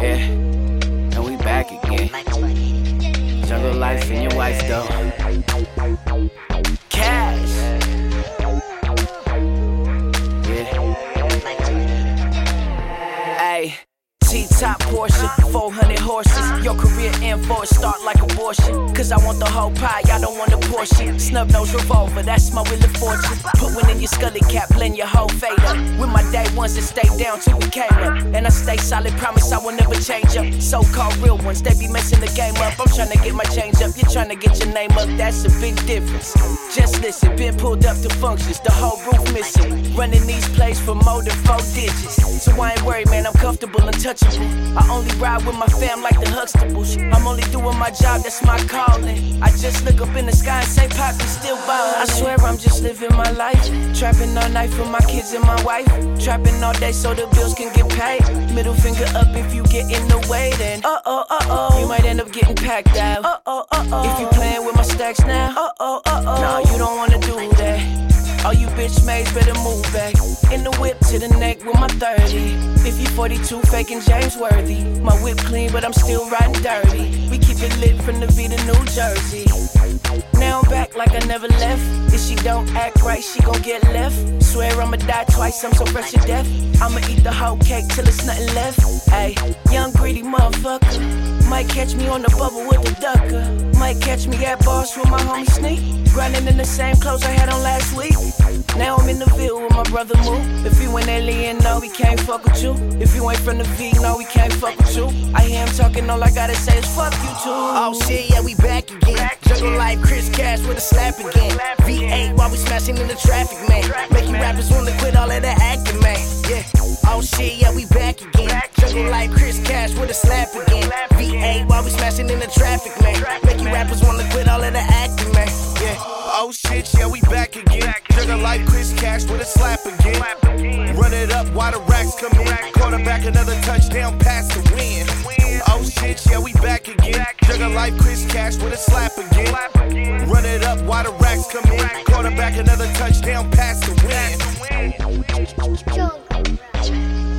Yeah, and we back again. Jungle life and your wife though. T-top Porsche, 400 horses. Your career in for start like abortion. Cause I want the whole pie, I don't want a portion. Snub nose revolver, that's my wheel of fortune. Put one in your scully cap, blend your whole fade up. With my day ones that stay down till we came up. And I stay solid, promise I will never change up. So called real ones, they be messing the game up. I'm trying to get my change up, you're trying to get your name up. That's a big difference. Just listen, been pulled up to functions, the whole roof missing. Running these plays for more than four digits. So I ain't worried, comfortable. I only ride with my fam like the Huxtables. I'm only doing my job, that's my calling. I just look up in the sky and say, Pop, you still ballin'. I swear I'm just living my life. Trapping all night for my kids and my wife. Trapping all day so the bills can get paid. Middle finger up if you get in the way, then uh oh, uh oh. You might end up getting packed out. Uh oh, uh oh. If you playing with my stacks now, uh oh, uh oh. Nah, you don't wanna do that. All you bitch maids better move back. In the whip to the neck with my 30. If you 42, faking James Worthy. My whip clean, but I'm still riding dirty. We keep it lit from the V to New Jersey. Now I'm back like I never left. If she don't act right, she gon' get left. Swear I'ma die twice, I'm so fresh to death. I'ma eat the whole cake till it's nothing left. Ayy, young greedy motherfucker. Might catch me on the bubble with the ducker. Might catch me at bars with my homie Sneak. Grinding in the same clothes I had on last week. Now I'm in the Ville with my brother Moo. If you ain't alien, no, we can't fuck with you. If you ain't from the V, no, we can't fuck with you. I hear him talking, all I gotta say is fuck you too. Oh shit, yeah, we back again. Jungle life, Chris Cash with a slap again. V8 while we smashing in the traffic, man. Making rappers wanna quit all of that acting, man. V8 we smashing in the traffic, man. Make you rappers wanna quit all of the acting, man. Yeah. Oh shit, yeah, we back again. Jugger like Chris Cash with a slap again. Run it up while the racks come in. Quarterback another touchdown pass to win. Oh shit, yeah, we back again. Jugger like Chris Cash with a slap again. Run it up while the racks come in. Quarterback another touchdown pass to win. Jungle.